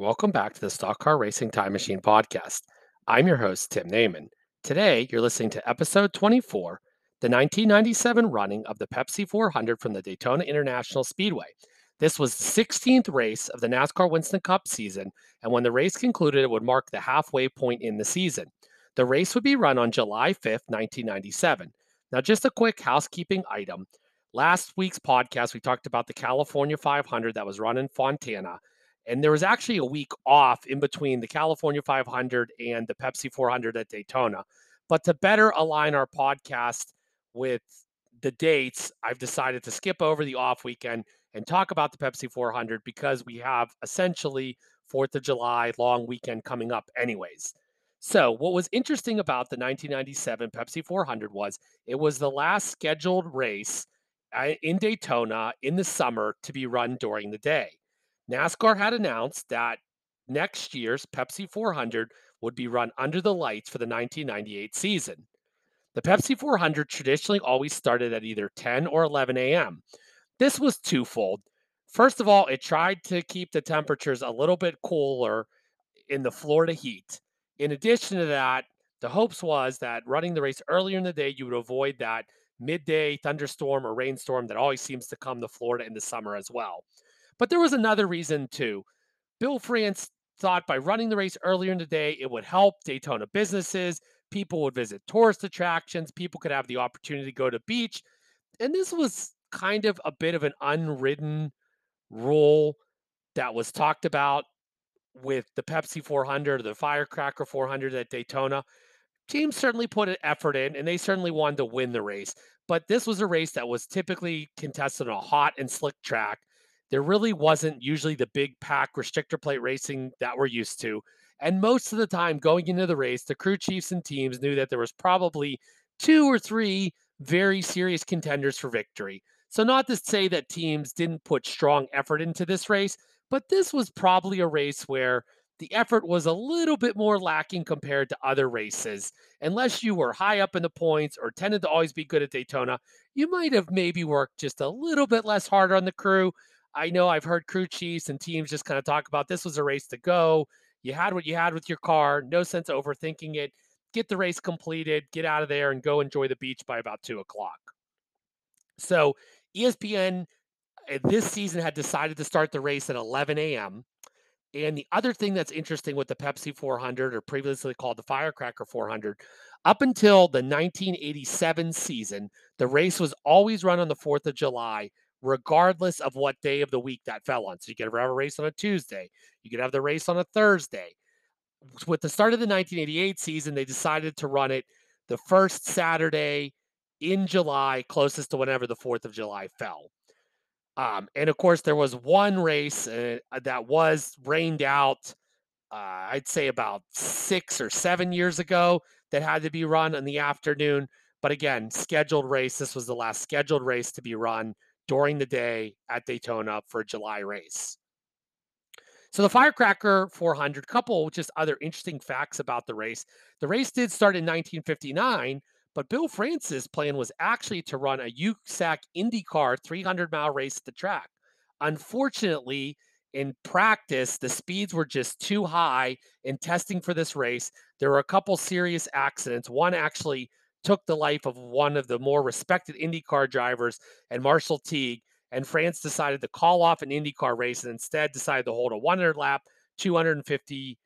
Welcome back to the Stock Car Racing Time Machine podcast. I'm your host, Tim Naiman. Today, you're listening to episode 24, the 1997 running of the Pepsi 400 from the Daytona International Speedway. This was the 16th race of the NASCAR Winston Cup season, and when the race concluded, it would mark the halfway point in the season. The race would be run on July 5th, 1997. Now, just a quick housekeeping item. Last week's podcast, we talked about the California 500 that was run in Fontana. And there was actually a week off in between the California 500 and the Pepsi 400 at Daytona. But to better align our podcast with the dates, I've decided to skip over the off weekend and talk about the Pepsi 400 because we have essentially 4th of July long weekend coming up, anyways. So, what was interesting about the 1997 Pepsi 400 was it was the last scheduled race uh, in Daytona in the summer to be run during the day. NASCAR had announced that next year's Pepsi 400 would be run under the lights for the 1998 season. The Pepsi 400 traditionally always started at either 10 or 11 a.m. This was twofold. First of all, it tried to keep the temperatures a little bit cooler in the Florida heat. In addition to that, the hopes was that running the race earlier in the day, you would avoid that midday thunderstorm or rainstorm that always seems to come to Florida in the summer as well. But there was another reason too. Bill France thought by running the race earlier in the day, it would help Daytona businesses. People would visit tourist attractions. People could have the opportunity to go to beach. And this was kind of a bit of an unwritten rule that was talked about with the Pepsi 400 or the Firecracker 400 at Daytona. Teams certainly put an effort in and they certainly wanted to win the race. But this was a race that was typically contested on a hot and slick track there really wasn't usually the big pack restrictor plate racing that we're used to. And most of the time going into the race, the crew chiefs and teams knew that there was probably two or three very serious contenders for victory. So, not to say that teams didn't put strong effort into this race, but this was probably a race where the effort was a little bit more lacking compared to other races. Unless you were high up in the points or tended to always be good at Daytona, you might have maybe worked just a little bit less harder on the crew. I know I've heard crew chiefs and teams just kind of talk about this was a race to go. You had what you had with your car. No sense overthinking it. Get the race completed, get out of there, and go enjoy the beach by about two o'clock. So ESPN eh, this season had decided to start the race at 11 a.m. And the other thing that's interesting with the Pepsi 400, or previously called the Firecracker 400, up until the 1987 season, the race was always run on the 4th of July regardless of what day of the week that fell on. So you could have a race on a Tuesday, you could have the race on a Thursday. With the start of the 1988 season, they decided to run it the first Saturday in July, closest to whenever the 4th of July fell. Um, and of course, there was one race uh, that was rained out, uh, I'd say about six or seven years ago, that had to be run in the afternoon. But again, scheduled race. This was the last scheduled race to be run during the day at Daytona for a July race. So the Firecracker 400, couple just other interesting facts about the race. The race did start in 1959, but Bill France's plan was actually to run a USAC IndyCar 300 mile race at the track. Unfortunately, in practice, the speeds were just too high in testing for this race. There were a couple serious accidents. One actually took the life of one of the more respected IndyCar drivers and Marshall Teague. And France decided to call off an IndyCar race and instead decided to hold a 100 lap, 250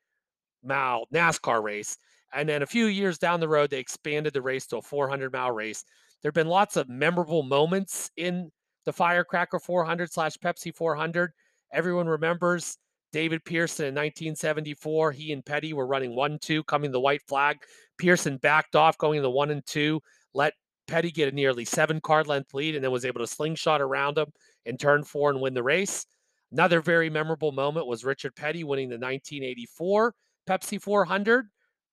mile NASCAR race. And then a few years down the road, they expanded the race to a 400 mile race. There have been lots of memorable moments in the Firecracker 400 slash Pepsi 400. Everyone remembers David Pearson in 1974. He and Petty were running 1 2, coming the white flag. Pearson backed off, going the 1 and 2, let Petty get a nearly seven card length lead, and then was able to slingshot around him in turn four and win the race. Another very memorable moment was Richard Petty winning the 1984 Pepsi 400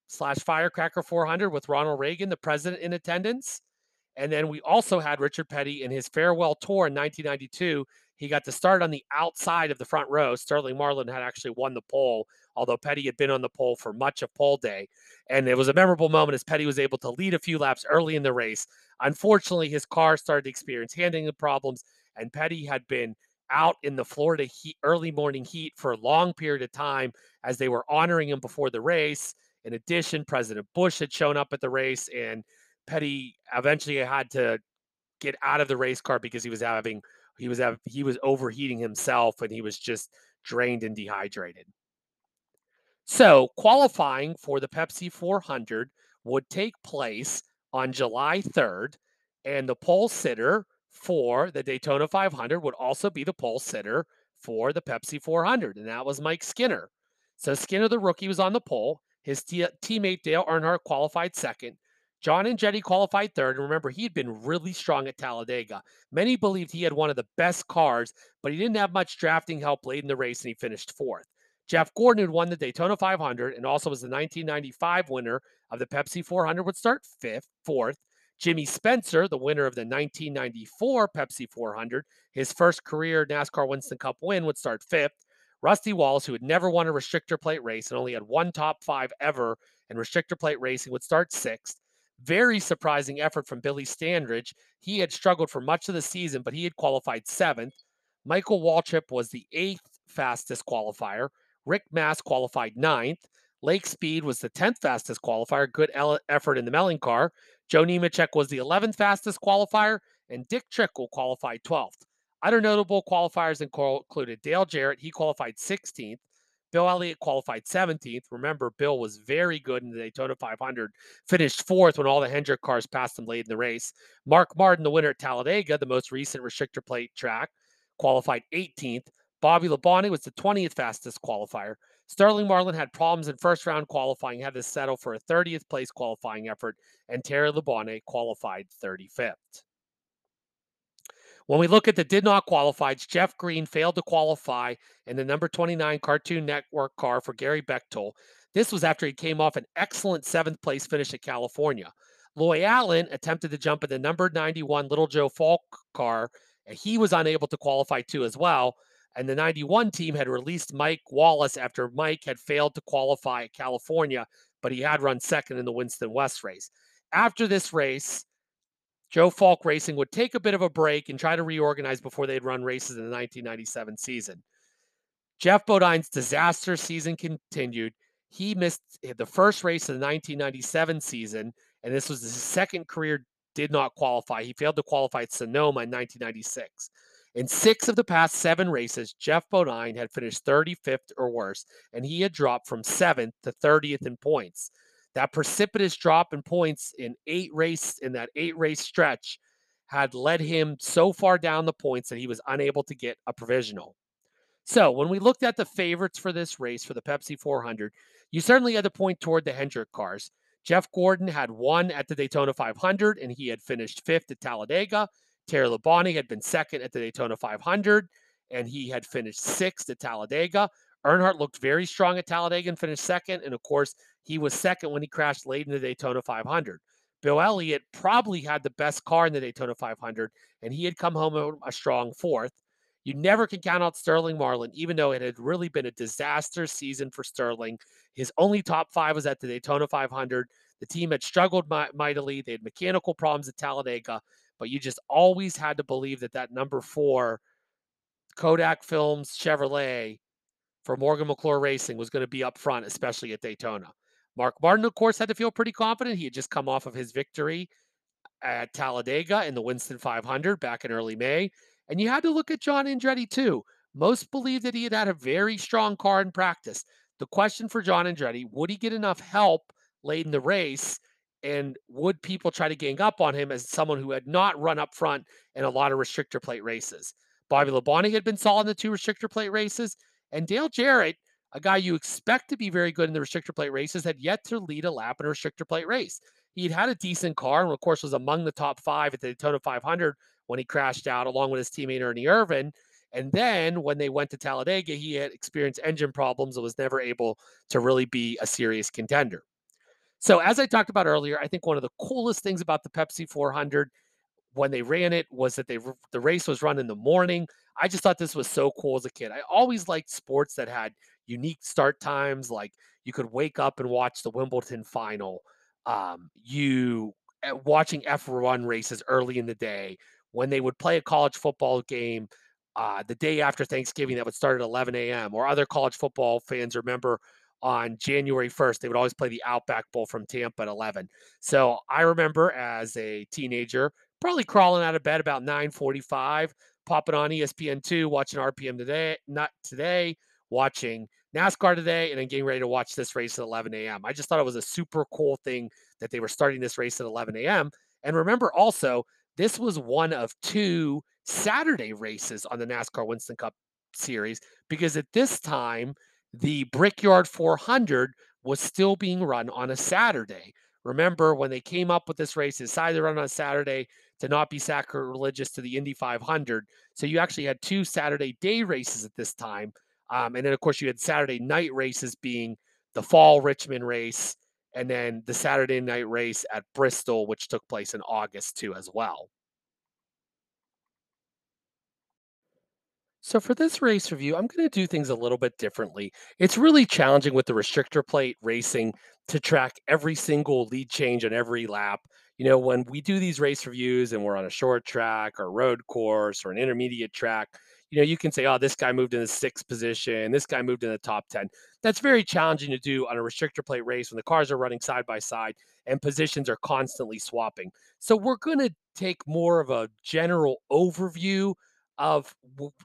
slash Firecracker 400 with Ronald Reagan, the president, in attendance. And then we also had Richard Petty in his farewell tour in 1992 he got to start on the outside of the front row. Sterling Marlin had actually won the pole, although Petty had been on the pole for much of pole day. And it was a memorable moment as Petty was able to lead a few laps early in the race. Unfortunately, his car started to experience handling problems, and Petty had been out in the Florida heat, early morning heat for a long period of time as they were honoring him before the race. In addition, President Bush had shown up at the race, and Petty eventually had to get out of the race car because he was having he was having, he was overheating himself and he was just drained and dehydrated. So, qualifying for the Pepsi 400 would take place on July 3rd, and the pole sitter for the Daytona 500 would also be the pole sitter for the Pepsi 400, and that was Mike Skinner. So, Skinner, the rookie, was on the pole. His t- teammate Dale Earnhardt qualified second. John Andretti qualified third. And remember, he had been really strong at Talladega. Many believed he had one of the best cars, but he didn't have much drafting help late in the race, and he finished fourth. Jeff Gordon, who won the Daytona 500 and also was the 1995 winner of the Pepsi 400, would start fifth, fourth. Jimmy Spencer, the winner of the 1994 Pepsi 400, his first career NASCAR Winston Cup win, would start fifth. Rusty Wallace, who had never won a restrictor plate race and only had one top five ever in restrictor plate racing, would start sixth. Very surprising effort from Billy Standridge. He had struggled for much of the season, but he had qualified seventh. Michael Waltrip was the eighth fastest qualifier. Rick Mast qualified ninth. Lake Speed was the 10th fastest qualifier. Good effort in the Melling car. Joe Nemechek was the 11th fastest qualifier, and Dick Trickle qualified 12th. Other notable qualifiers included Dale Jarrett. He qualified 16th. Bill Elliott qualified 17th. Remember, Bill was very good in the Daytona 500, finished fourth when all the Hendrick cars passed him late in the race. Mark Martin, the winner at Talladega, the most recent restrictor plate track, qualified 18th. Bobby Labonte was the 20th fastest qualifier. Sterling Marlin had problems in first round qualifying, had to settle for a 30th place qualifying effort, and Terry Labonte qualified 35th. When we look at the did not qualified, Jeff Green failed to qualify in the number 29 Cartoon Network car for Gary Bechtel. This was after he came off an excellent seventh place finish at California. Loy Allen attempted to jump in the number 91 Little Joe Falk car, and he was unable to qualify too as well. And the 91 team had released Mike Wallace after Mike had failed to qualify at California, but he had run second in the Winston West race. After this race, Joe Falk Racing would take a bit of a break and try to reorganize before they'd run races in the 1997 season. Geoff Bodine's disaster season continued. He missed eh, the first race of the 1997 season, and this was his second career did not qualify. He failed to qualify at Sonoma in 1996. In six of the past seven races, Jeff Bodine had finished 35th or worse, and he had dropped from seventh to 30th in points. That precipitous drop in points in eight race in that eight race stretch had led him so far down the points that he was unable to get a provisional. So when we looked at the favorites for this race for the Pepsi 400, you certainly had to point toward the Hendrick cars. Jeff Gordon had won at the Daytona 500 and he had finished fifth at Talladega. Terry Labonte had been second at the Daytona 500, and he had finished sixth at Talladega. Earnhardt looked very strong at Talladega and finished second. And of course, he was second when he crashed late in the Daytona 500. Bill Elliott probably had the best car in the Daytona 500, and he had come home a strong fourth. You never can count out Sterling Marlin, even though it had really been a disaster season for Sterling. His only top five was at the Daytona 500. The team had struggled mightily. They had mechanical problems at Talladega, but you just always had to believe that that number four Kodak Films Chevrolet for Morgan McClure Racing was going to be up front, especially at Daytona. Mark Martin, of course, had to feel pretty confident. He had just come off of his victory at Talladega in the Winston 500 back in early May. And you had to look at John Andretti too. Most believed that he had had a very strong car in practice. The question for John Andretti would he get enough help late in the race and would people try to gang up on him as someone who had not run up front in a lot of restrictor plate races? Bobby Labonte had been solid in the two restrictor plate races, and Dale Jarrett, a guy you expect to be very good in the restrictor plate races, had yet to lead a lap in a restrictor plate race. He'd had a decent car and, of course, was among the top five at the Daytona 500 when he crashed out, along with his teammate Ernie Irvan. And then when they went to Talladega, he had experienced engine problems and was never able to really be a serious contender. So, as I talked about earlier, I think one of the coolest things about the Pepsi 400 when they ran it was that they the race was run in the morning. I just thought this was so cool as a kid. I always liked sports that had unique start times, like you could wake up and watch the Wimbledon final. Um, you eh, watching F1 races early in the day when they would play a college football game uh, the day after Thanksgiving that would start at 11 a.m. Or other college football fans remember on January 1st, they would always play the Outback Bowl from Tampa at 11. So I remember as a teenager, probably crawling out of bed about 9:45, popping on ESPN2, watching RPM today, not today, watching NASCAR today, and then getting ready to watch this race at 11 a.m. I just thought it was a super cool thing that they were starting this race at 11 a.m. And remember also, this was one of two Saturday races on the NASCAR Winston Cup series because at this time, the Brickyard 400 was still being run on a Saturday. Remember when they came up with this race, decided to run on Saturday to not be sacrilegious to the Indy 500. So you actually had two Saturday day races at this time. Um, and then, of course, you had Saturday night races being the fall Richmond race and then the Saturday night race at Bristol, which took place in August too, as well. So for this race review, I'm going to do things a little bit differently. It's really challenging with the restrictor plate racing to track every single lead change on every lap. You know, when we do these race reviews and we're on a short track or road course or an intermediate track, you know, you can say, oh, this guy moved in the sixth position, this guy moved in the top 10. That's very challenging to do on a restrictor plate race when the cars are running side by side and positions are constantly swapping. So we're going to take more of a general overview of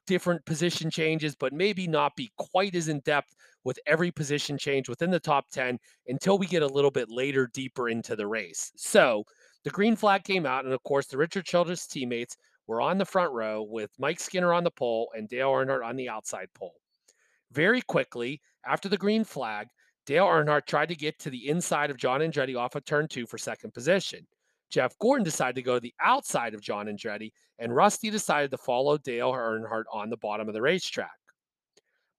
different position changes, but maybe not be quite as in depth with every position change within the top 10 until we get a little bit later, deeper into the race. So the green flag came out, and of course, the Richard Childress teammates were on the front row with Mike Skinner on the pole and Dale Earnhardt on the outside pole. Very quickly, after the green flag, Dale Earnhardt tried to get to the inside of John Andretti off of turn two for second position. Jeff Gordon decided to go to the outside of John Andretti, and Rusty decided to follow Dale Earnhardt on the bottom of the racetrack.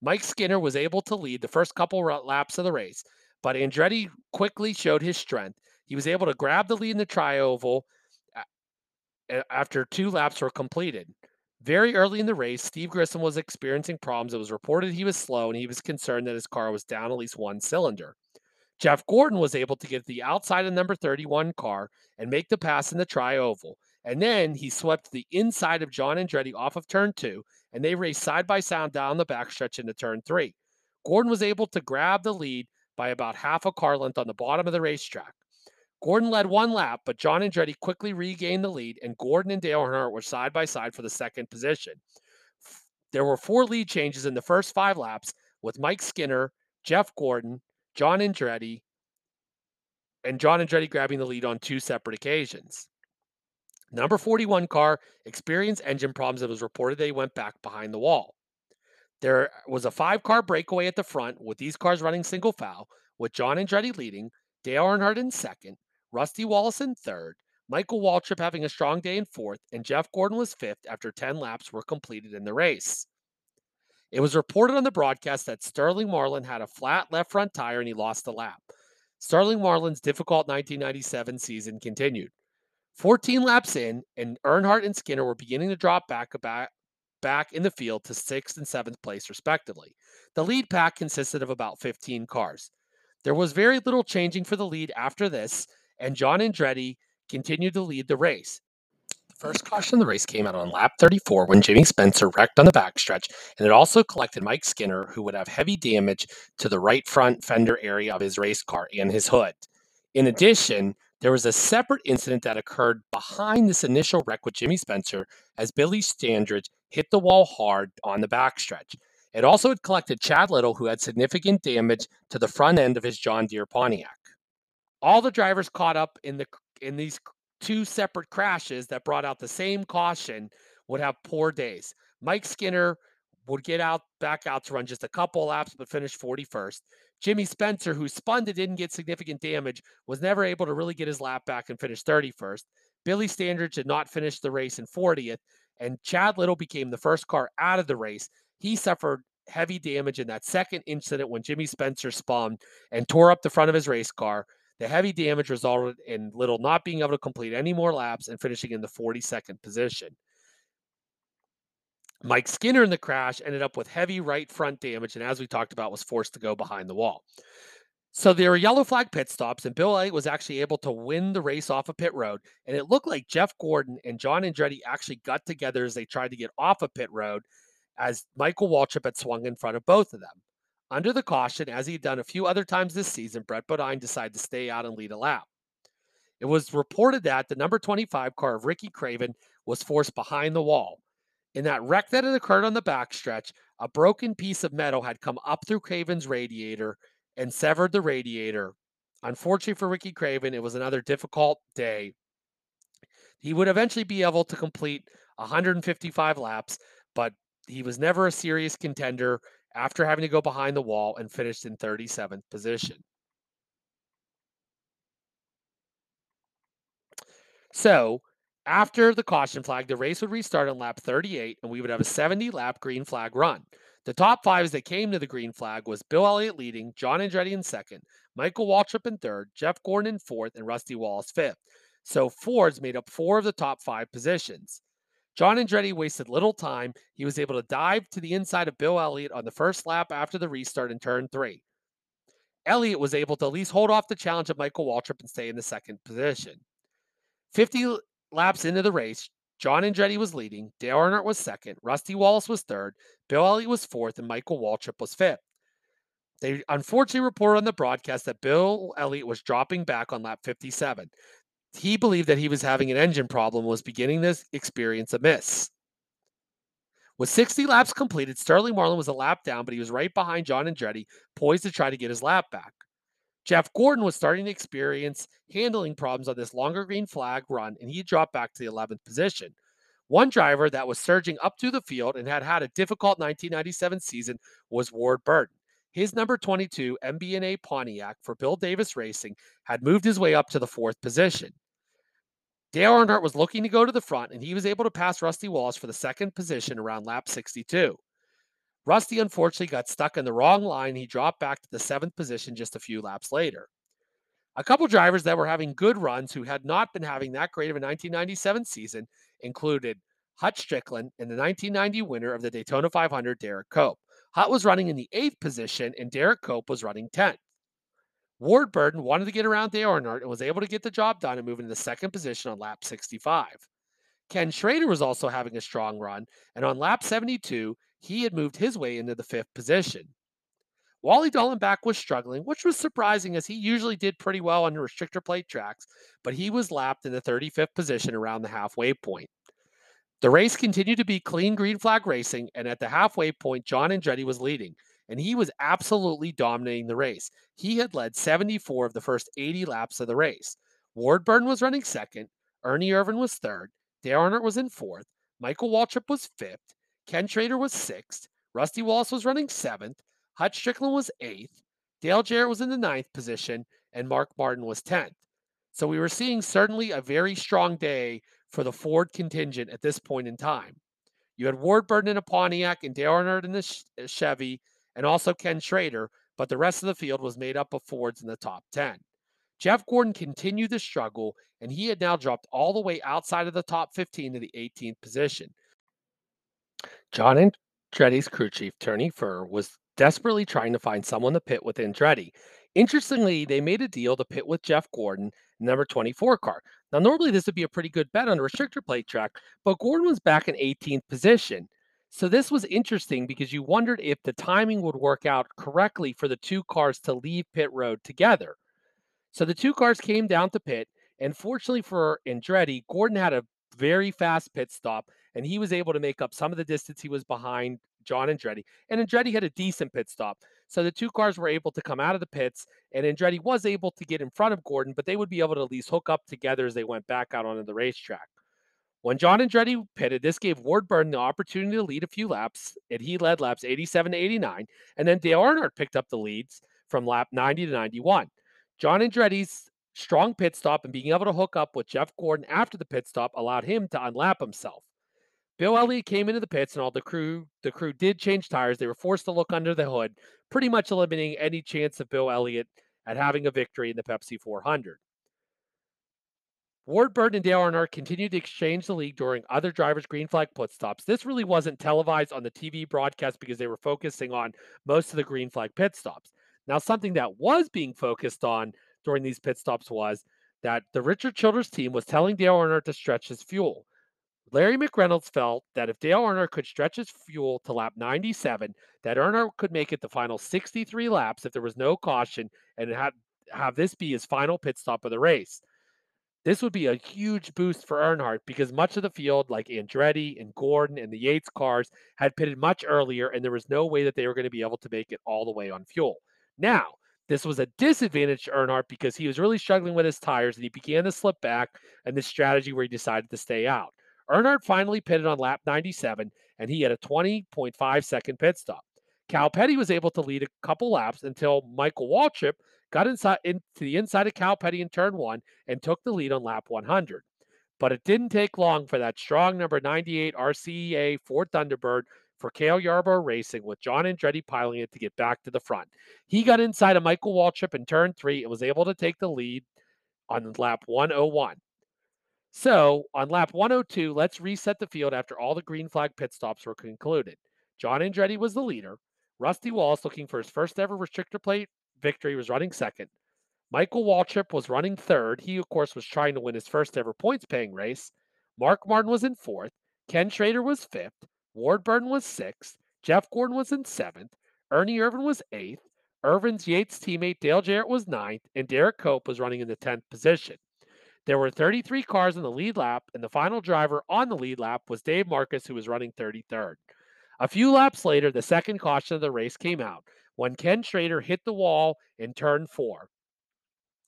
Mike Skinner was able to lead the first couple laps of the race, but Andretti quickly showed his strength. He was able to grab the lead in the trioval after two laps were completed. Very early in the race, Steve Grissom was experiencing problems. It was reported he was slow and he was concerned that his car was down at least one cylinder. Jeff Gordon was able to get the outside of number 31 car and make the pass in the tri oval. And then he swept the inside of John Andretti off of turn two, and they raced side by side down the backstretch into turn three. Gordon was able to grab the lead by about half a car length on the bottom of the racetrack. Gordon led one lap, but John Andretti quickly regained the lead, and Gordon and Dale Earnhardt were side by side for the second position. There were four lead changes in the first five laps, with Mike Skinner, Jeff Gordon, John Andretti, and John Andretti grabbing the lead on two separate occasions. Number 41 car experienced engine problems. It was reported they went back behind the wall. There was a five car breakaway at the front with these cars running single foul, with John Andretti leading, Dale Earnhardt in second, Rusty Wallace in third, Michael Waltrip having a strong day in fourth, and Jeff Gordon was fifth after 10 laps were completed in the race. It was reported on the broadcast that Sterling Marlin had a flat left front tire and he lost a lap. Sterling Marlin's difficult 1997 season continued. 14 laps in, and Earnhardt and Skinner were beginning to drop back, back, back in the field to sixth and seventh place, respectively. The lead pack consisted of about 15 cars. There was very little changing for the lead after this, and John Andretti continued to lead the race. The First caution of the race came out on lap 34 when Jimmy Spencer wrecked on the backstretch, and it also collected Mike Skinner, who would have heavy damage to the right front fender area of his race car and his hood. In addition, there was a separate incident that occurred behind this initial wreck with Jimmy Spencer as Billy Standridge hit the wall hard on the backstretch. It also had collected Chad Little, who had significant damage to the front end of his John Deere Pontiac. All the drivers caught up in the in these two separate crashes that brought out the same caution would have poor days. Mike Skinner would get out back out to run just a couple laps but finish 41st. Jimmy Spencer, who spun to didn't get significant damage, was never able to really get his lap back and finish 31st. Billy Standridge did not finish the race in 40th, and Chad Little became the first car out of the race. He suffered heavy damage in that second incident when Jimmy Spencer spun and tore up the front of his race car. The heavy damage resulted in Little not being able to complete any more laps and finishing in the 42nd position. Mike Skinner in the crash ended up with heavy right front damage, and as we talked about, was forced to go behind the wall. So there were yellow flag pit stops, and Bill Elliott was actually able to win the race off of pit road. And it looked like Jeff Gordon and John Andretti actually got together as they tried to get off of pit road, as Michael Waltrip had swung in front of both of them. Under the caution, as he'd done a few other times this season, Brett Bodine decided to stay out and lead a lap. It was reported that the number 25 car of Ricky Craven was forced behind the wall. In that wreck that had occurred on the backstretch, a broken piece of metal had come up through Craven's radiator and severed the radiator. Unfortunately for Ricky Craven, it was another difficult day. He would eventually be able to complete 155 laps, but he was never a serious contender after having to go behind the wall and finished in 37th position. So, after the caution flag, the race would restart on lap 38 and we would have a 70 lap green flag run. The top fives that came to the green flag was Bill Elliott leading, John Andretti in second, Michael Waltrip in third, Jeff Gordon in fourth, and Rusty Wallace fifth. So Fords made up four of the top five positions. John Andretti wasted little time. He was able to dive to the inside of Bill Elliott on the first lap after the restart in turn three. Elliott was able to at least hold off the challenge of Michael Waltrip and stay in the second position. 50 laps into the race, John Andretti was leading, Dale Earnhardt was second, Rusty Wallace was third, Bill Elliott was fourth, and Michael Waltrip was fifth. They unfortunately reported on the broadcast that Bill Elliott was dropping back on lap 57. He believed that he was having an engine problem was beginning to experience a miss. With 60 laps completed, Sterling Marlin was a lap down, but he was right behind John Andretti, poised to try to get his lap back. Jeff Gordon was starting to experience handling problems on this longer green flag run, and he dropped back to the 11th position. One driver that was surging up through the field and had had a difficult 1997 season was Ward Burton. His number 22 MBNA Pontiac for Bill Davis Racing had moved his way up to the fourth position. Dale Earnhardt was looking to go to the front, and he was able to pass Rusty Wallace for the second position around lap 62. Rusty unfortunately got stuck in the wrong line. He dropped back to the seventh position just a few laps later. A couple drivers that were having good runs who had not been having that great of a 1997 season included Hut Stricklin and the 1990 winner of the Daytona 500, Derrike Cope. Hut was running in the eighth position and Derrike Cope was running 10th. Ward Burton wanted to get around Dale Earnhardt and was able to get the job done and move into the second position on lap 65. Ken Schrader was also having a strong run, and on lap 72, he had moved his way into the fifth position. Wally Dallenbach was struggling, which was surprising as he usually did pretty well on restrictor plate tracks, but he was lapped in the 35th position around the halfway point. The race continued to be clean green flag racing, and at the halfway point, John Andretti was leading, and he was absolutely dominating the race. He had led 74 of the first 80 laps of the race. Ward Burton was running second, Ernie Irvan was third, Dale Earnhardt was in fourth, Michael Waltrip was fifth, Ken Schrader was sixth. Rusty Wallace was running seventh. Hutch Stricklin was eighth. Dale Jarrett was in the ninth position, and Mark Martin was 10th. So we were seeing certainly a very strong day for the Ford contingent at this point in time. You had Ward Burton in a Pontiac and Dale Earnhardt in the uh, Chevy, and also Ken Schrader, but the rest of the field was made up of Fords in the top 10. Jeff Gordon continued to struggle, and he had now dropped all the way outside of the top 15 to the 18th position. John and Andretti's crew chief, Tony Furr, was desperately trying to find someone to pit with Andretti. Interestingly, they made a deal to pit with Jeff Gordon, number 24 car. Now, normally this would be a pretty good bet on a restrictor plate track, but Gordon was back in 18th position. So this was interesting because you wondered if the timing would work out correctly for the two cars to leave pit road together. So the two cars came down to pit, and fortunately for Andretti, Gordon had a very fast pit stop, and he was able to make up some of the distance he was behind John Andretti. And Andretti had a decent pit stop. So the two cars were able to come out of the pits, and Andretti was able to get in front of Gordon, but they would be able to at least hook up together as they went back out onto the racetrack. When John Andretti pitted, this gave Ward Burton the opportunity to lead a few laps, and he led laps 87 to 89. And then Dale Earnhardt picked up the leads from lap 90 to 91. John Andretti's strong pit stop and being able to hook up with Jeff Gordon after the pit stop allowed him to unlap himself. Bill Elliott came into the pits and all the crew the crew did change tires. They were forced to look under the hood, pretty much eliminating any chance of Bill Elliott at having a victory in the Pepsi 400. Ward Burton and Dale Earnhardt continued to exchange the lead during other drivers' green flag pit stops. This really wasn't televised on the TV broadcast because they were focusing on most of the green flag pit stops. Now, something that was being focused on during these pit stops was that the Richard Childress team was telling Dale Earnhardt to stretch his fuel. Larry McReynolds felt that if Dale Earnhardt could stretch his fuel to lap 97, that Earnhardt could make it the final 63 laps if there was no caution and have, have this be his final pit stop of the race. This would be a huge boost for Earnhardt because much of the field, like Andretti and Gordon and the Yates cars, had pitted much earlier, and there was no way that they were going to be able to make it all the way on fuel. Now, this was a disadvantage to Earnhardt because he was really struggling with his tires and he began to slip back and this strategy where he decided to stay out. Earnhardt finally pitted on lap 97 and he had a 20.5 second pit stop. Kyle Petty was able to lead a couple laps until Michael Waltrip got inside into the inside of Kyle Petty in turn one and took the lead on lap 100. But it didn't take long for that strong number 98 RCA Ford Thunderbird for Cale Yarborough Racing with John Andretti piloting it to get back to the front. He got inside of Michael Waltrip in turn three and was able to take the lead on lap 101. So on lap 102, let's reset the field after all the green flag pit stops were concluded. John Andretti was the leader. Rusty Wallace, looking for his first ever restrictor plate victory, was running second. Michael Waltrip was running third. He, of course, was trying to win his first ever points paying race. Mark Martin was in fourth. Ken Schrader was fifth. Ward Burton was sixth. Jeff Gordon was in seventh. Ernie Irvan was eighth. Irvan's Yates teammate Dale Jarrett was ninth. And Derrike Cope was running in the 10th position. There were 33 cars in the lead lap, and the final driver on the lead lap was Dave Marcis, who was running 33rd. A few laps later, the second caution of the race came out when Ken Schrader hit the wall in turn four.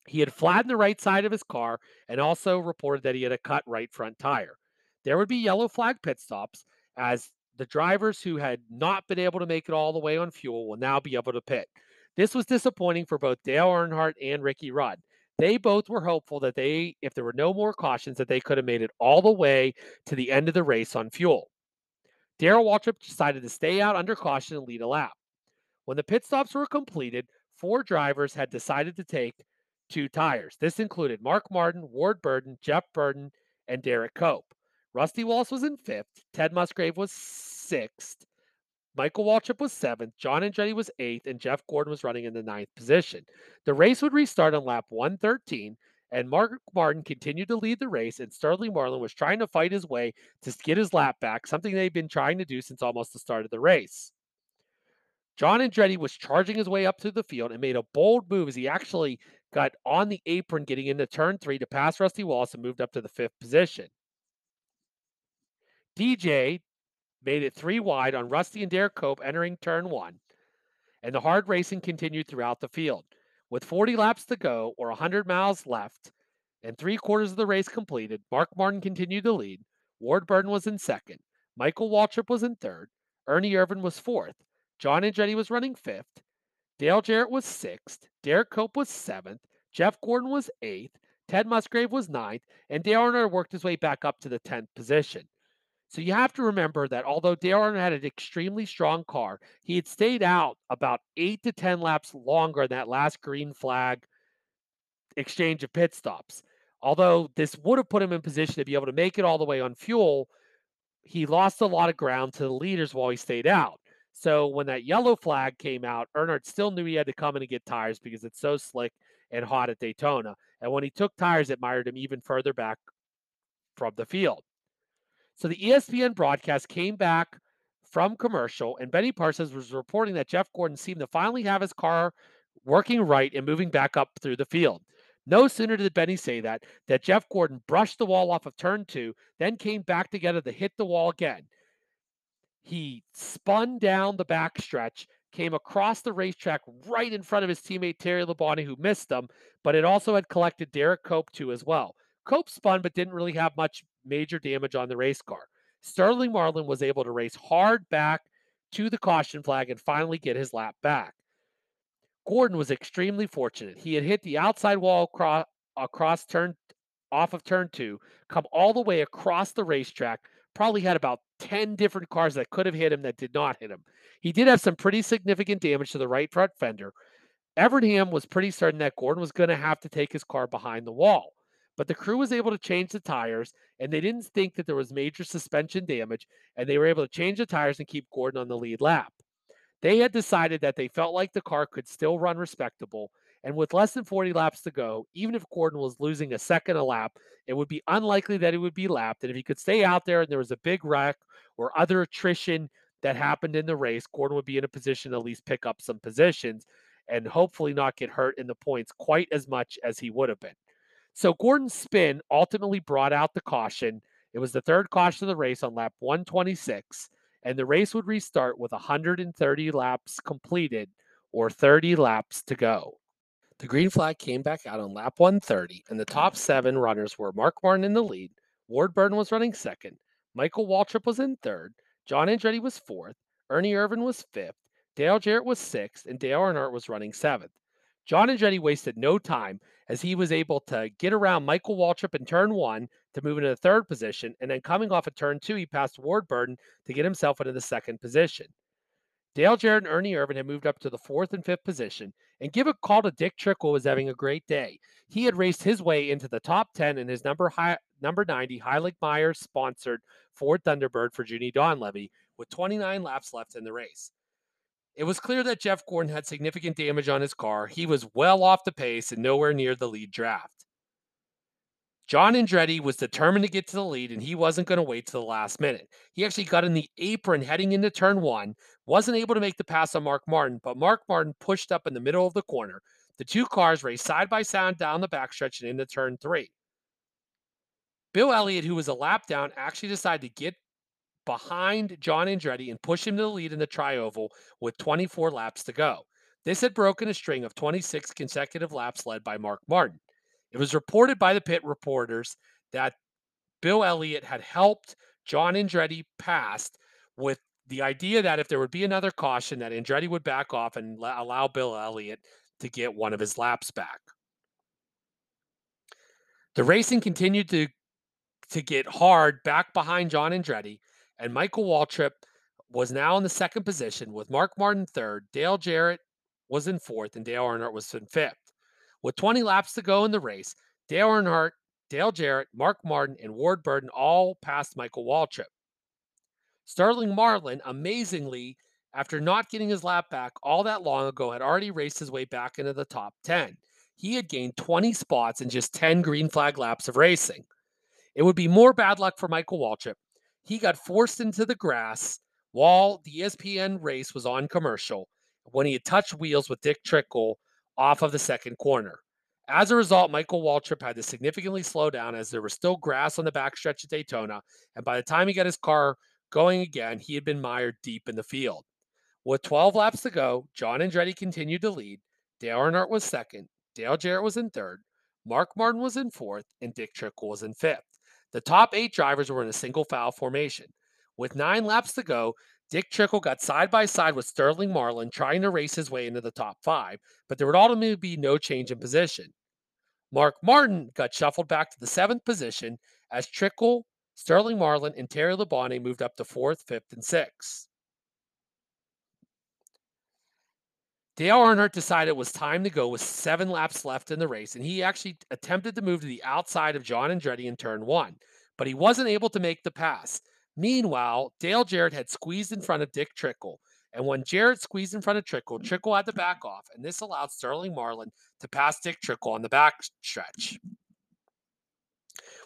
He had flattened the right side of his car and also reported that he had a cut right front tire. There would be yellow flag pit stops as the drivers who had not been able to make it all the way on fuel will now be able to pit. This was disappointing for both Dale Earnhardt and Ricky Rudd. They both were hopeful that they, if there were no more cautions, that they could have made it all the way to the end of the race on fuel. Darrell Waltrip decided to stay out under caution and lead a lap. When the pit stops were completed, four drivers had decided to take two tires. This included Mark Martin, Ward Burton, Jeff Burton, and Derrike Cope. Rusty Wallace was in fifth. Ted Musgrave was sixth. Michael Waltrip was seventh. John Andretti was eighth, and Jeff Gordon was running in the ninth position. The race would restart on lap 113, and Mark Martin continued to lead the race, and Sterling Marlin was trying to fight his way to get his lap back, something they've been trying to do since almost the start of the race. John Andretti was charging his way up to the field and made a bold move as he actually got on the apron getting into turn three to pass Rusty Wallace and moved up to the fifth position. DJ made it three wide on Rusty and Derrike Cope entering turn one, and the hard racing continued throughout the field. With 40 laps to go, or 100 miles left, and three quarters of the race completed, Mark Martin continued to lead. Ward Burton was in second. Michael Waltrip was in third. Ernie Irvan was fourth. John Andretti was running fifth. Dale Jarrett was sixth. Derrike Cope was seventh. Jeff Gordon was eighth. Ted Musgrave was ninth. And Dale Earnhardt worked his way back up to the 10th position. So you have to remember that although Dale Earnhardt had an extremely strong car, he had stayed out about eight to 10 laps longer in that last green flag exchange of pit stops. Although this would have put him in position to be able to make it all the way on fuel, he lost a lot of ground to the leaders while he stayed out. So when that yellow flag came out, Earnhardt still knew he had to come in and get tires because it's so slick and hot at Daytona. And when he took tires, it mired him even further back from the field. So the ESPN broadcast came back from commercial, and Benny Parsons was reporting that Jeff Gordon seemed to finally have his car working right and moving back up through the field. No sooner did Benny say that, that Jeff Gordon brushed the wall off of turn two, then came back together to hit the wall again. He spun down the backstretch, came across the racetrack right in front of his teammate Terry Labonte, who missed him, but it also had collected Derrike Cope too as well. Cope spun, but didn't really have much major damage on the race car. Sterling Marlin was able to race hard back to the caution flag and finally get his lap back. Gordon was extremely fortunate. He had hit the outside wall across, across turn off of turn two, come all the way across the racetrack, probably had about 10 different cars that could have hit him that did not hit him. He did have some pretty significant damage to the right front fender. Evernham was pretty certain that Gordon was going to have to take his car behind the wall. But the crew was able to change the tires, and they didn't think that there was major suspension damage, and they were able to change the tires and keep Gordon on the lead lap. They had decided that they felt like the car could still run respectable. And with less than 40 laps to go, even if Gordon was losing a second a lap, it would be unlikely that he would be lapped. And if he could stay out there and there was a big wreck or other attrition that happened in the race, Gordon would be in a position to at least pick up some positions and hopefully not get hurt in the points quite as much as he would have been. So Gordon's spin ultimately brought out the caution. It was the third caution of the race on lap 126, and the race would restart with 130 laps completed or 30 laps to go. The green flag came back out on lap 130, and the top mm. seven runners were Mark Martin in the lead, Ward Burton was running second, Michael Waltrip was in third, John Andretti was fourth, Ernie Irvan was fifth, Dale Jarrett was sixth, and Dale Earnhardt was running seventh. John Andretti wasted no time as he was able to get around Michael Waltrip in turn one to move into the third position, and then coming off of turn two, he passed Ward Burton to get himself into the second position. Dale Jarrett and Ernie Irvan had moved up to the fourth and fifth position, and give a call to Dick Trickle was having a great day. He had raced his way into the top 10 in his number high, number 90 Heilig Meyers sponsored Ford Thunderbird for Junie Donlavey with 29 laps left in the race. It was clear that Jeff Gordon had significant damage on his car. He was well off the pace and nowhere near the lead draft. John Andretti was determined to get to the lead and he wasn't going to wait to the last minute. He actually got in the apron heading into turn one, wasn't able to make the pass on Mark Martin, but Mark Martin pushed up in the middle of the corner. The two cars raced side by side down the backstretch and into turn three. Bill Elliott, who was a lap down, actually decided to get behind John Andretti and push him to the lead in the trioval with 24 laps to go. This had broken a string of 26 consecutive laps led by Mark Martin. It was reported by the pit reporters that Bill Elliott had helped John Andretti pass with the idea that if there would be another caution, that Andretti would back off and allow Bill Elliott to get one of his laps back. The racing continued to to get hard back behind John Andretti, and Michael Waltrip was now in the second position with Mark Martin third, Dale Jarrett was in fourth, and Dale Earnhardt was in fifth. With 20 laps to go in the race, Dale Earnhardt, Dale Jarrett, Mark Martin, and Ward Burton all passed Michael Waltrip. Sterling Marlin, amazingly, after not getting his lap back all that long ago, had already raced his way back into the top 10. He had gained 20 spots in just 10 green flag laps of racing. It would be more bad luck for Michael Waltrip. He got forced into the grass while the ESPN race was on commercial when he had touched wheels with Dick Trickle off of the second corner. As a result, Michael Waltrip had to significantly slow down as there was still grass on the backstretch at Daytona, and by the time he got his car going again, he had been mired deep in the field. With 12 laps to go, John Andretti continued to lead. Dale Earnhardt was second, Dale Jarrett was in third, Mark Martin was in fourth, and Dick Trickle was in fifth. The top eight drivers were in a single foul formation. With nine laps to go, Dick Trickle got side by side with Sterling Marlin trying to race his way into the top five, but there would ultimately be no change in position. Mark Martin got shuffled back to the seventh position as Trickle, Sterling Marlin, and Terry Labonte moved up to fourth, fifth, and sixth. Dale Earnhardt decided it was time to go with seven laps left in the race, and he actually attempted to move to the outside of John Andretti in turn one, but he wasn't able to make the pass. Meanwhile, Dale Jarrett had squeezed in front of Dick Trickle. And when Jarrett squeezed in front of Trickle, Trickle had to back off, and this allowed Sterling Marlin to pass Dick Trickle on the back stretch.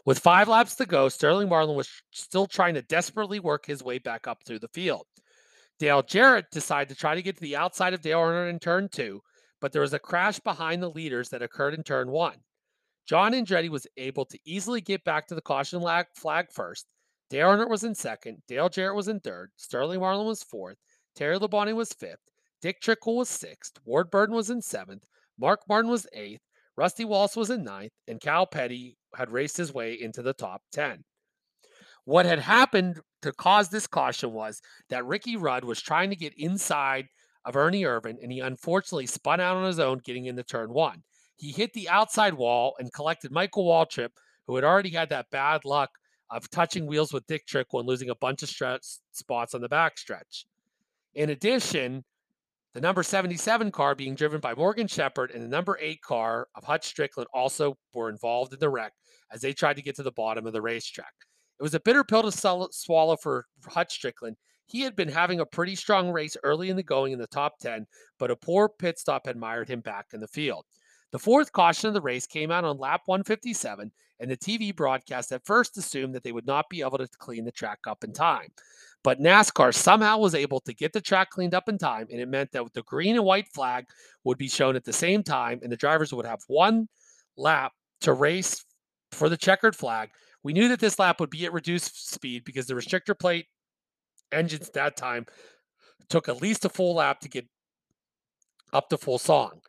With five laps to go, Sterling Marlin was still trying to desperately work his way back up through the field. Dale Jarrett decided to try to get to the outside of Dale Earnhardt in turn two, but there was a crash behind the leaders that occurred in turn one. John Andretti was able to easily get back to the caution flag first, Dale Earnhardt was in second. Dale Jarrett was in third. Sterling Marlin was fourth. Terry Labonte was fifth. Dick Trickle was sixth. Ward Burton was in seventh. Mark Martin was eighth. Rusty Wallace was in ninth. And Kyle Petty had raced his way into the top 10. What had happened to cause this caution was that Ricky Rudd was trying to get inside of Ernie Irvan, and he unfortunately spun out on his own getting into turn one. He hit the outside wall and collected Michael Waltrip, who had already had that bad luck of touching wheels with Dick Trickle and losing a bunch of stretch spots on the backstretch. In addition, the number 77 car being driven by Morgan Shepherd and the number 8 car of Hutch Stricklin also were involved in the wreck as they tried to get to the bottom of the racetrack. It was a bitter pill to swallow for Hutch Stricklin. He had been having a pretty strong race early in the going in the top 10, but a poor pit stop had mired him back in the field. The fourth caution of the race came out on lap 157, and the TV broadcast at first assumed that they would not be able to clean the track up in time. But NASCAR somehow was able to get the track cleaned up in time, and it meant that the green and white flag would be shown at the same time, and the drivers would have one lap to race for the checkered flag. We knew that this lap would be at reduced speed because the restrictor plate engines at that time took at least a full lap to get up to full song.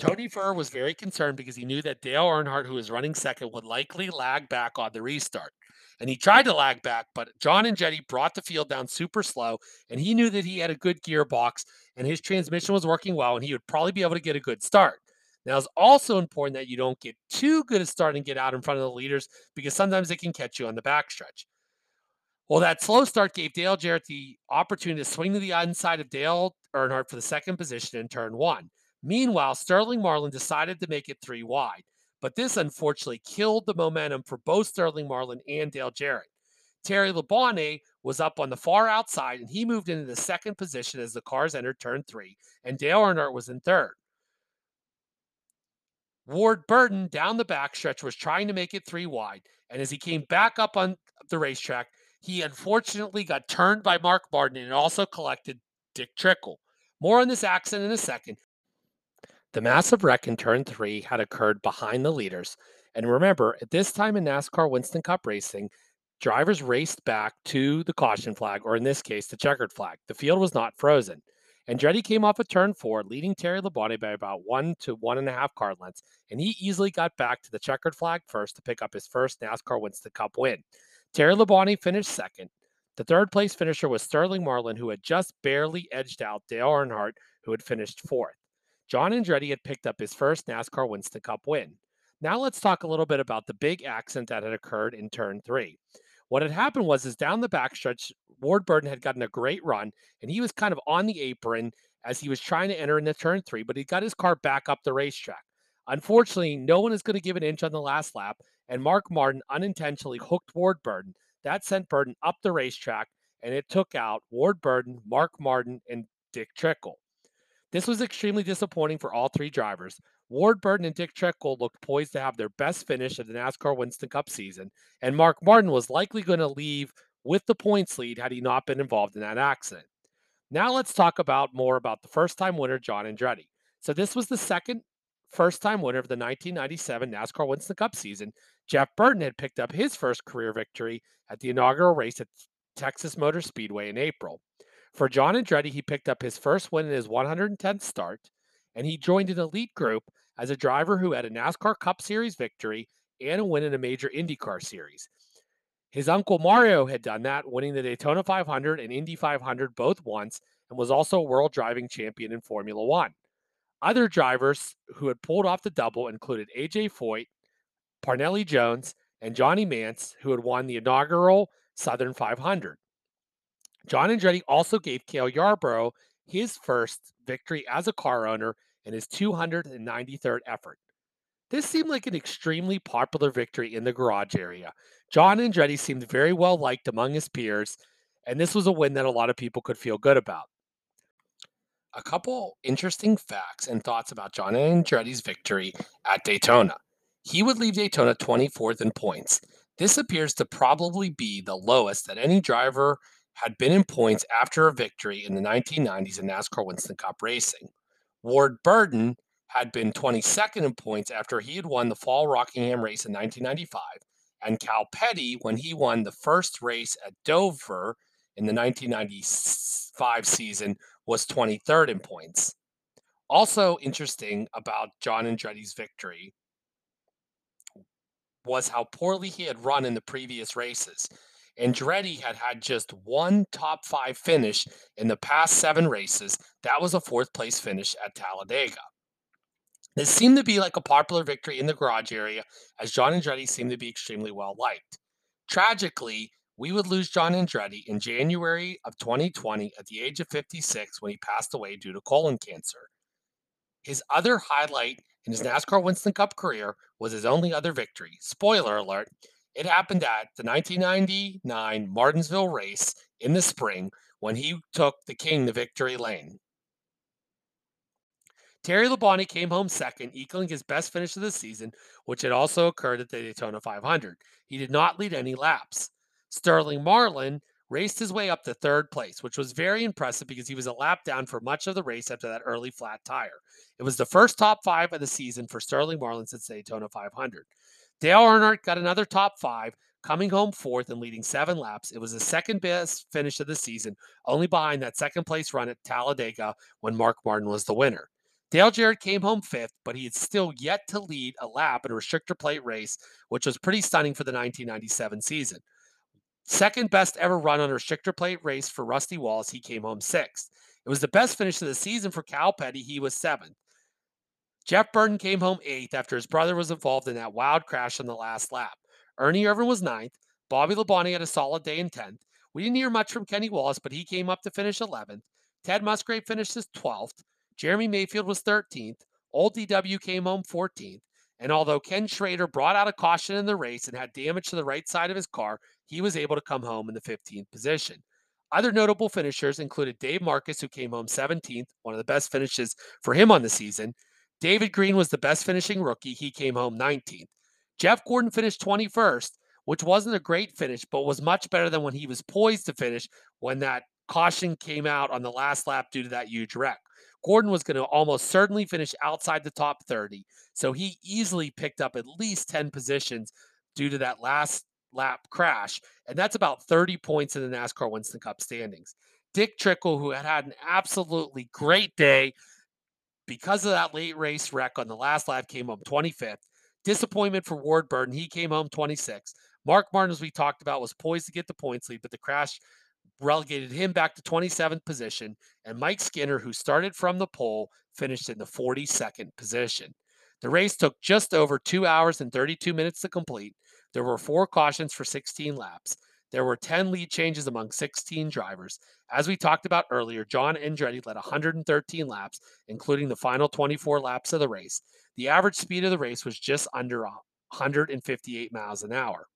Tony Furr was very concerned because he knew that Dale Earnhardt, who was running second, would likely lag back on the restart. And he tried to lag back, but John Andretti brought the field down super slow, and he knew that he had a good gearbox and his transmission was working well, and he would probably be able to get a good start. Now, it's also important that you don't get too good a start and get out in front of the leaders because sometimes they can catch you on the backstretch. Well, that slow start gave Dale Jarrett the opportunity to swing to the inside of Dale Earnhardt for the second position in turn one. Meanwhile, Sterling Marlin decided to make it three wide, but this unfortunately killed the momentum for both Sterling Marlin and Dale Jarrett. Terry Labonte was up on the far outside and he moved into the second position as the cars entered turn three, and Dale Earnhardt was in third. Ward Burton down the backstretch was trying to make it three wide, and as he came back up on the racetrack, he unfortunately got turned by Mark Martin and also collected Dick Trickle. More on this accident in a second, the massive wreck in turn three had occurred behind the leaders. And remember, at this time in NASCAR Winston Cup racing, drivers raced back to the caution flag, or in this case, the checkered flag. The field was not frozen. Andretti came off a of turn four, leading Terry Labonte by about one to one and a half car lengths, and he easily got back to the checkered flag first to pick up his first NASCAR Winston Cup win. Terry Labonte finished second. The third place finisher was Sterling Marlin, who had just barely edged out Dale Earnhardt, who had finished fourth. John Andretti had picked up his first NASCAR Winston Cup win. Now let's talk a little bit about the big accident that had occurred in turn three. What had happened was is down the backstretch, Ward Burton had gotten a great run, and he was kind of on the apron as he was trying to enter into turn three, but he got his car back up the racetrack. Unfortunately, no one is going to give an inch on the last lap, and Mark Martin unintentionally hooked Ward Burton. That sent Burton up the racetrack, and it took out Ward Burton, Mark Martin, and Dick Trickle. This was extremely disappointing for all three drivers. Ward Burton and Dick Trickle looked poised to have their best finish of the NASCAR Winston Cup season, and Mark Martin was likely going to leave with the points lead had he not been involved in that accident. Now let's talk about more about the first time winner, John Andretti. So this was the second first time winner of the 1997 NASCAR Winston Cup season. Jeff Burton had picked up his first career victory at the inaugural race at Texas Motor Speedway in April. For John Andretti, he picked up his first win in his 110th start, and he joined an elite group as a driver who had a NASCAR Cup Series victory and a win in a major IndyCar series. His uncle Mario had done that, winning the Daytona 500 and Indy 500 both once, and was also a world driving champion in Formula One. Other drivers who had pulled off the double included AJ Foyt, Parnelli Jones, and Johnny Mantz, who had won the inaugural Southern 500. John Andretti also gave Cale Yarborough his first victory as a car owner in his 293rd effort. This seemed like an extremely popular victory in the garage area. John Andretti seemed very well liked among his peers, and this was a win that a lot of people could feel good about. A couple interesting facts and thoughts about John Andretti's victory at Daytona. He would leave Daytona 24th in points. This appears to probably be the lowest that any driver had been in points after a victory in the 1990s in NASCAR Winston Cup racing. Ward Burton had been 22nd in points after he had won the Fall Rockingham race in 1995, and Kyle Petty, when he won the first race at Dover in the 1995 season, was 23rd in points. Also interesting about John Andretti's victory was how poorly he had run in the previous races. Andretti had had just one top five finish in the past seven races. That was a fourth place finish at Talladega. This seemed to be like a popular victory in the garage area, as John Andretti seemed to be extremely well liked. Tragically, we would lose John Andretti in January of 2020 at the age of 56 when he passed away due to colon cancer. His other highlight in his NASCAR Winston Cup career was his only other victory. Spoiler alert, it happened at the 1999 Martinsville race in the spring when he took the King to victory lane. Terry Labonte came home second, equaling his best finish of the season, which had also occurred at the Daytona 500. He did not lead any laps. Sterling Marlin raced his way up to third place, which was very impressive because he was a lap down for much of the race after that early flat tire. It was the first top five of the season for Sterling Marlin since Daytona 500. Dale Earnhardt got another top five, coming home fourth and leading seven laps. It was the second best finish of the season, only behind that second place run at Talladega when Mark Martin was the winner. Dale Jarrett came home fifth, but he had still yet to lead a lap in a restrictor plate race, which was pretty stunning for the 1997 season. Second best ever run on a restrictor plate race for Rusty Wallace, he came home sixth. It was the best finish of the season for Kyle Petty, he was seventh. Jeff Burton came home eighth after his brother was involved in that wild crash on the last lap. Ernie Irvan was ninth. Bobby Labonte had a solid day in 10th. We didn't hear much from Kenny Wallace, but he came up to finish 11th. Ted Musgrave finished as 12th. Jeremy Mayfield was 13th. Old DW came home 14th. And although Ken Schrader brought out a caution in the race and had damage to the right side of his car, he was able to come home in the 15th position. Other notable finishers included Dave Marcis, who came home 17th, one of the best finishes for him on the season. David Green was the best finishing rookie. He came home 19th. Jeff Gordon finished 21st, which wasn't a great finish, but was much better than when he was poised to finish when that caution came out on the last lap due to that huge wreck. Gordon was going to almost certainly finish outside the top 30. So he easily picked up at least 10 positions due to that last lap crash. And that's about 30 points in the NASCAR Winston Cup standings. Dick Trickle, who had had an absolutely great day because of that late race wreck on the last lap, came home 25th. Disappointment for Ward Burton. He came home 26th. Mark Martin, as we talked about, was poised to get the points lead, but the crash relegated him back to 27th position, and Mike Skinner, who started from the pole, finished in the 42nd position. The race took just over two hours and 32 minutes to complete. There were four cautions for 16 laps. There were 10 lead changes among 16 drivers. As we talked about earlier, John Andretti led 113 laps, including the final 24 laps of the race. The average speed of the race was just under 158 miles an hour.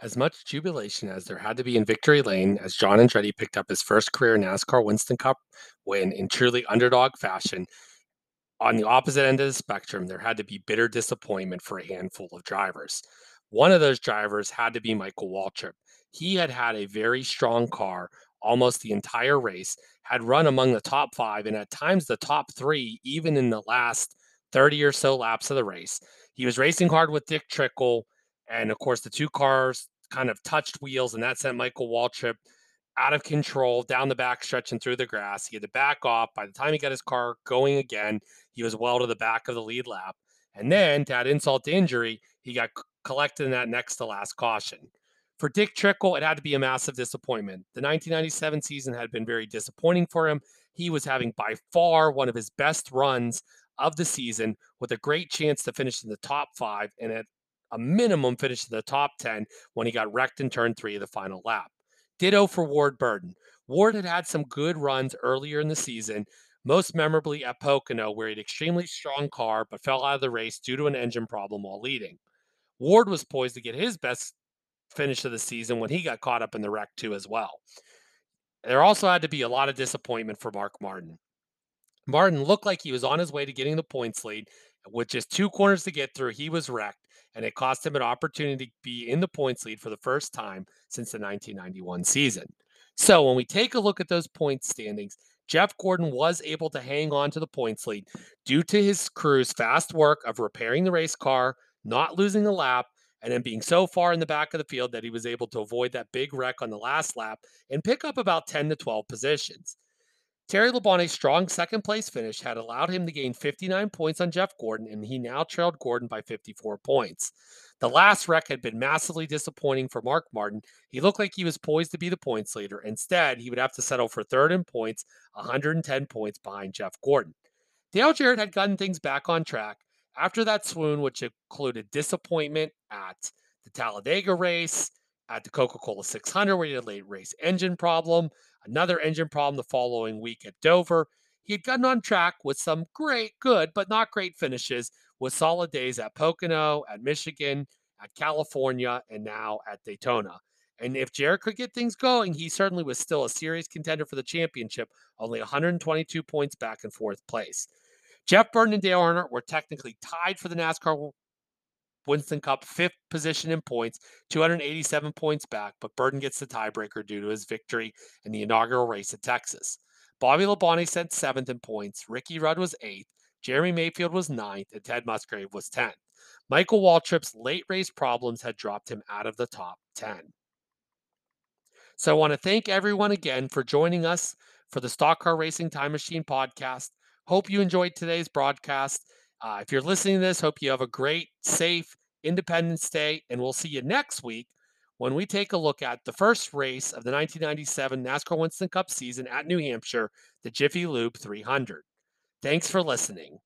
As much jubilation as there had to be in victory lane as John Andretti picked up his first career NASCAR Winston Cup win in truly underdog fashion, on the opposite end of the spectrum, there had to be bitter disappointment for a handful of drivers. One of those drivers had to be Michael Waltrip. He had had a very strong car almost the entire race, had run among the top five and at times the top three, even in the last 30 or so laps of the race. He was racing hard with Dick Trickle and of course, the two cars kind of touched wheels, and that sent Michael Waltrip out of control down the back stretch and through the grass. He had to back off. By the time he got his car going again, he was well to the back of the lead lap. And then to add insult to injury, he got collected in that next to last caution. For Dick Trickle, it had to be a massive disappointment. The 1997 season had been very disappointing for him. He was having by far one of his best runs of the season with a great chance to finish in the top five. And at a minimum finish in the top 10 when he got wrecked in turn three of the final lap. Ditto for Ward Burton. Ward had had some good runs earlier in the season, most memorably at Pocono, where he had extremely strong car but fell out of the race due to an engine problem while leading. Ward was poised to get his best finish of the season when he got caught up in the wreck, too, as well. There also had to be a lot of disappointment for Mark Martin. Martin looked like he was on his way to getting the points lead. With just two corners to get through, he was wrecked and it cost him an opportunity to be in the points lead for the first time since the 1991 season. So when we take a look at those point standings, Jeff Gordon was able to hang on to the points lead due to his crew's fast work of repairing the race car, not losing a lap, and then being so far in the back of the field that he was able to avoid that big wreck on the last lap and pick up about 10 to 12 positions. Terry Labonte's strong second place finish had allowed him to gain 59 points on Jeff Gordon, and he now trailed Gordon by 54 points. The last wreck had been massively disappointing for Mark Martin. He looked like he was poised to be the points leader. Instead, he would have to settle for third in points, 110 points behind Jeff Gordon. Dale Jarrett had gotten things back on track after that swoon, which included disappointment at the Talladega race, at the Coca Cola 600, where he had a late race engine problem, another engine problem the following week at Dover. He had gotten on track with some great, good, but not great finishes with solid days at Pocono, at Michigan, at California, and now at Daytona. And if Jarrett could get things going, he certainly was still a serious contender for the championship, only 122 points back in fourth place. Jeff Burton and Dale Earnhardt were technically tied for the NASCAR Winston Cup, fifth position in points, 287 points back, but Burton gets the tiebreaker due to his victory in the inaugural race at Texas. Bobby Labonte sent seventh in points, Ricky Rudd was eighth, Jeremy Mayfield was ninth, and Ted Musgrave was 10th. Michael Waltrip's late race problems had dropped him out of the top 10. So I want to thank everyone again for joining us for the Stock Car Racing Time Machine podcast. Hope you enjoyed today's broadcast. Uh, if you're listening to this, hope you have a great, safe Independence Day, and we'll see you next week when we take a look at the first race of the 1997 NASCAR Winston Cup season at New Hampshire, the Jiffy Lube 300. Thanks for listening.